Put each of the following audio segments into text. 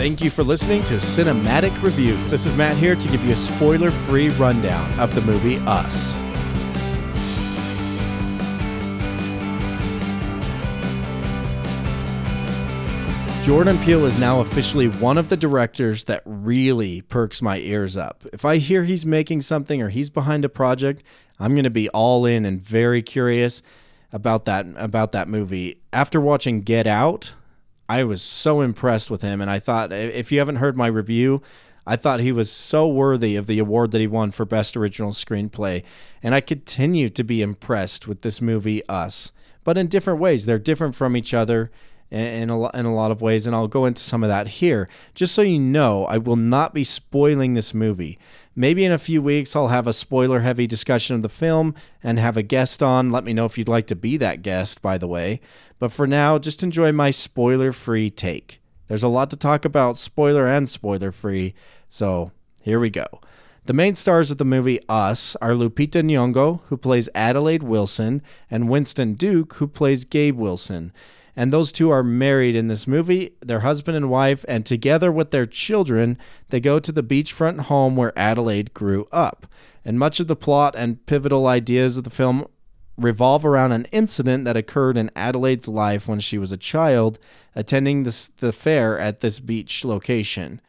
Thank you for listening to Cinemattic Reviews. This is Matt here to give you a spoiler free rundown of the movie Us. Jordan Peele is now officially one of the directors that really perks my ears up. If I hear he's making something or he's behind a project, I'm going to be all in and very curious about that about that movie. After watching Get Out, I was so impressed with him and I thought if you haven't heard my review, I thought he was so worthy of the award that he won for best original screenplay and I continue to be impressed with this movie Us, but in different ways. They're different from each other in a, in a lot of ways, and I'll go into some of that here. Just so you know, I will not be spoiling this movie. Maybe in a few weeks, I'll have a spoiler heavy discussion of the film and have a guest on. Let me know if you'd like to be that guest, by the way. But for now, just enjoy my spoiler free take. There's a lot to talk about, spoiler and spoiler free. So here we go. The main stars of the movie Us are Lupita Nyong'o, who plays Adelaide Wilson, and Winston Duke, who plays Gabe Wilson and those two are married in this movie, their husband and wife, and together with their children, they go to the beachfront home where Adelaide grew up. And much of the plot and pivotal ideas of the film revolve around an incident that occurred in Adelaide's life when she was a child, attending the, the fair at this beach location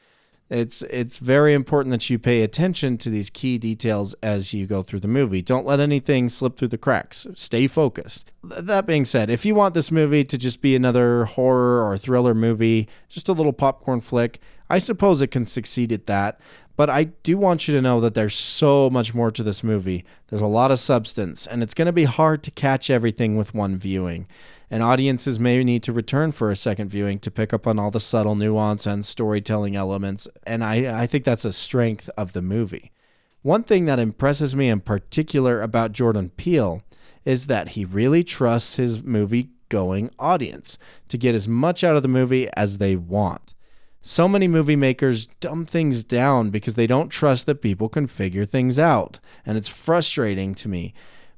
it's it's very important that you pay attention to these key details as you go through the movie. Don't let anything slip through the cracks. Stay focused. That being said, if you want this movie to just be another horror or thriller movie, just a little popcorn flick, I suppose it can succeed at that. But I do want you to know that there's so much more to this movie. There's a lot of substance, and it's going to be hard to catch everything with one viewing and audiences may need to return for a second viewing to pick up on all the subtle nuance and storytelling elements. And I, I think that's a strength of the movie. One thing that impresses me in particular about Jordan Peele is that he really trusts his movie going audience to get as much out of the movie as they want. So many movie makers dumb things down because they don't trust that people can figure things out, and it's frustrating to me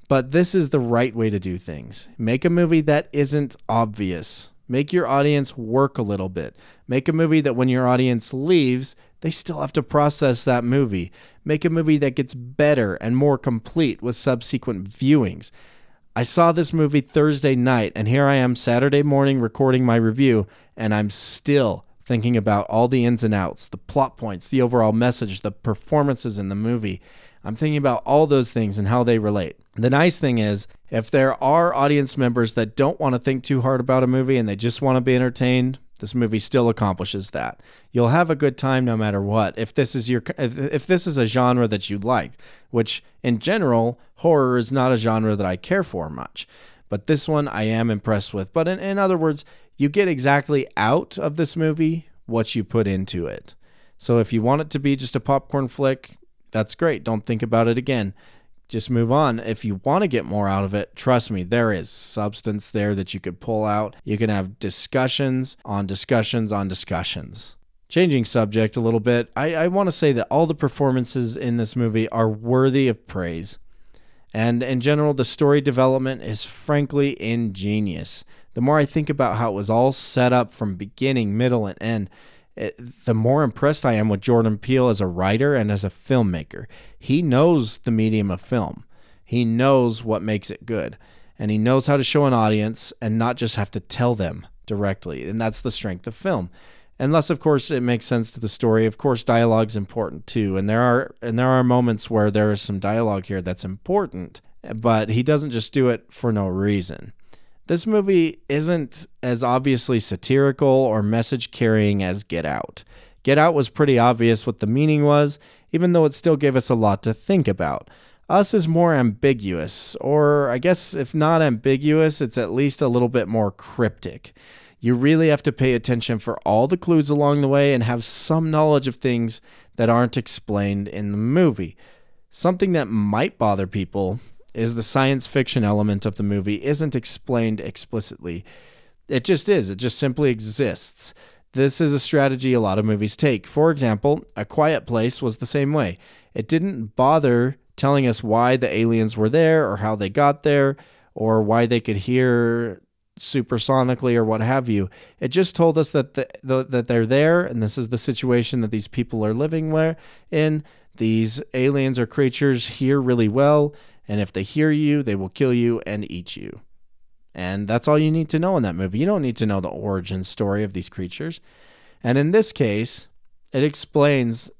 but this is the right way to do things. Make a movie that isn't obvious. Make your audience work a little bit. Make a movie that when your audience leaves, they still have to process that movie. Make a movie that gets better and more complete with subsequent viewings. I saw this movie Thursday night, and here I am Saturday morning recording my review, and I'm still thinking about all the ins and outs, the plot points, the overall message, the performances in the movie. I'm thinking about all those things and how they relate. The nice thing is, if there are audience members that don't want to think too hard about a movie and they just want to be entertained, this movie still accomplishes that. You'll have a good time no matter what. If this is your if, if this is a genre that you like, which in general, horror is not a genre that I care for much. But this one I am impressed with. But in, in other words, you get exactly out of this movie what you put into it. So if you want it to be just a popcorn flick, that's great. Don't think about it again. Just move on. If you want to get more out of it, trust me, there is substance there that you could pull out. You can have discussions on discussions on discussions. Changing subject a little bit, I, I want to say that all the performances in this movie are worthy of praise. And in general, the story development is frankly ingenious. The more I think about how it was all set up from beginning, middle, and end, it, the more impressed I am with Jordan Peele as a writer and as a filmmaker. He knows the medium of film, he knows what makes it good, and he knows how to show an audience and not just have to tell them directly. And that's the strength of film. Unless, of course, it makes sense to the story. Of course, dialogue's important too, and there are and there are moments where there is some dialogue here that's important, but he doesn't just do it for no reason. This movie isn't as obviously satirical or message carrying as Get Out. Get Out was pretty obvious what the meaning was, even though it still gave us a lot to think about. Us is more ambiguous, or I guess if not ambiguous, it's at least a little bit more cryptic. You really have to pay attention for all the clues along the way and have some knowledge of things that aren't explained in the movie. Something that might bother people is the science fiction element of the movie isn't explained explicitly. It just is, it just simply exists. This is a strategy a lot of movies take. For example, A Quiet Place was the same way. It didn't bother telling us why the aliens were there or how they got there or why they could hear supersonically or what have you. It just told us that the, the, that they're there and this is the situation that these people are living where in. These aliens or creatures hear really well, and if they hear you, they will kill you and eat you. And that's all you need to know in that movie. You don't need to know the origin story of these creatures. And in this case, it explains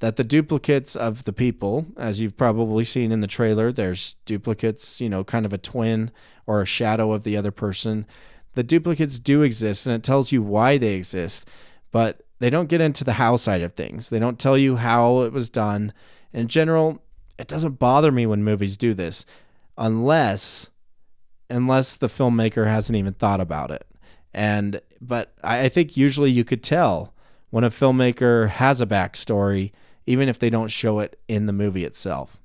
that the duplicates of the people, as you've probably seen in the trailer, there's duplicates, you know, kind of a twin or a shadow of the other person. The duplicates do exist, and it tells you why they exist, but they don't get into the how side of things. They don't tell you how it was done. In general, it doesn't bother me when movies do this, unless unless the filmmaker hasn't even thought about it. And but I think usually you could tell when a filmmaker has a backstory, even if they don't show it in the movie itself.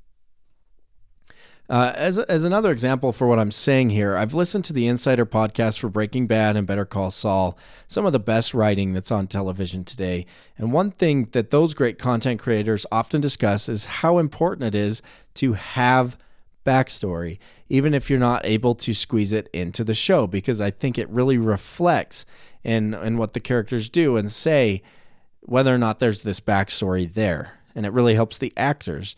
Uh, as, as another example for what I'm saying here, I've listened to the Insider podcast for Breaking Bad and Better Call Saul, some of the best writing that's on television today. And one thing that those great content creators often discuss is how important it is to have backstory, even if you're not able to squeeze it into the show, because I think it really reflects in, in what the characters do and say whether or not there's this backstory there. And it really helps the actors.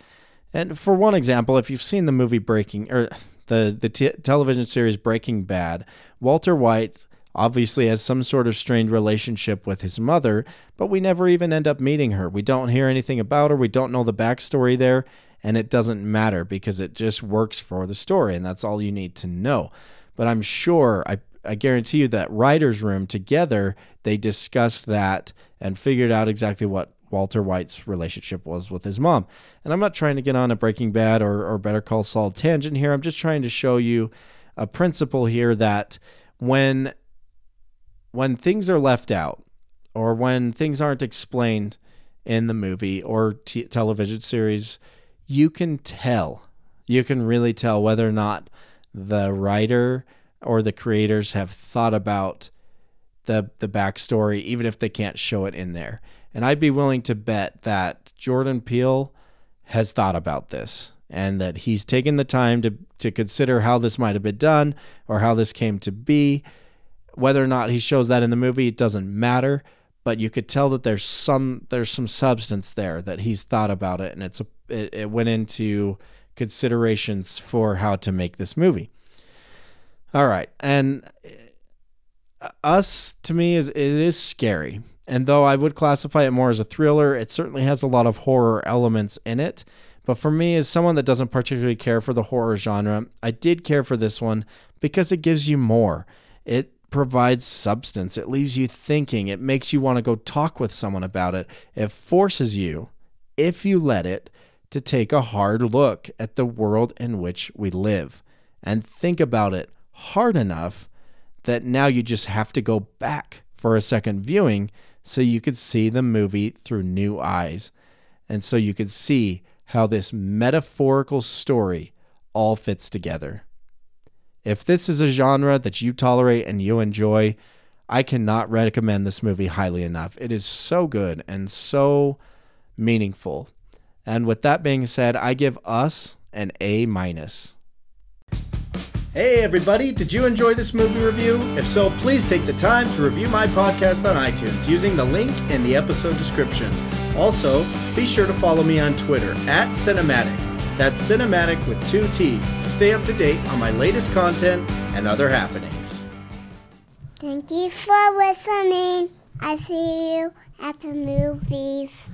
And for one example, if you've seen the movie Breaking or the the t- television series Breaking Bad, Walter White obviously has some sort of strained relationship with his mother, but we never even end up meeting her. We don't hear anything about her. We don't know the backstory there, and it doesn't matter because it just works for the story, and that's all you need to know. But I'm sure, I, I guarantee you that writer's room together, they discussed that and figured out exactly what Walter White's relationship was with his mom. And I'm not trying to get on a Breaking Bad or, or Better Call Saul tangent here. I'm just trying to show you a principle here that when when things are left out or when things aren't explained in the movie or t- television series, you can tell. You can really tell whether or not the writer or the creators have thought about the the backstory, even if they can't show it in there. And I'd be willing to bet that Jordan Peele has thought about this and that he's taken the time to to consider how this might have been done or how this came to be. Whether or not he shows that in the movie, it doesn't matter but you could tell that there's some there's some substance there that he's thought about it and it's a, it, it went into considerations for how to make this movie all right and us to me is it is scary and though i would classify it more as a thriller it certainly has a lot of horror elements in it but for me as someone that doesn't particularly care for the horror genre i did care for this one because it gives you more it provides substance. It leaves you thinking. It makes you want to go talk with someone about it. It forces you, if you let it, to take a hard look at the world in which we live and think about it hard enough that now you just have to go back for a second viewing so you could see the movie through new eyes. And so you could see how this metaphorical story all fits together. If this is a genre that you tolerate and you enjoy, I cannot recommend this movie highly enough. It is so good and so meaningful. And with that being said, I give us an A minus. Hey everybody, did you enjoy this movie review? If so, please take the time to review my podcast on iTunes using the link in the episode description. Also, be sure to follow me on Twitter at Cinemattic that's Cinemattic with two T's to stay up to date on my latest content and other happenings. Thank you for listening. I see you at the movies.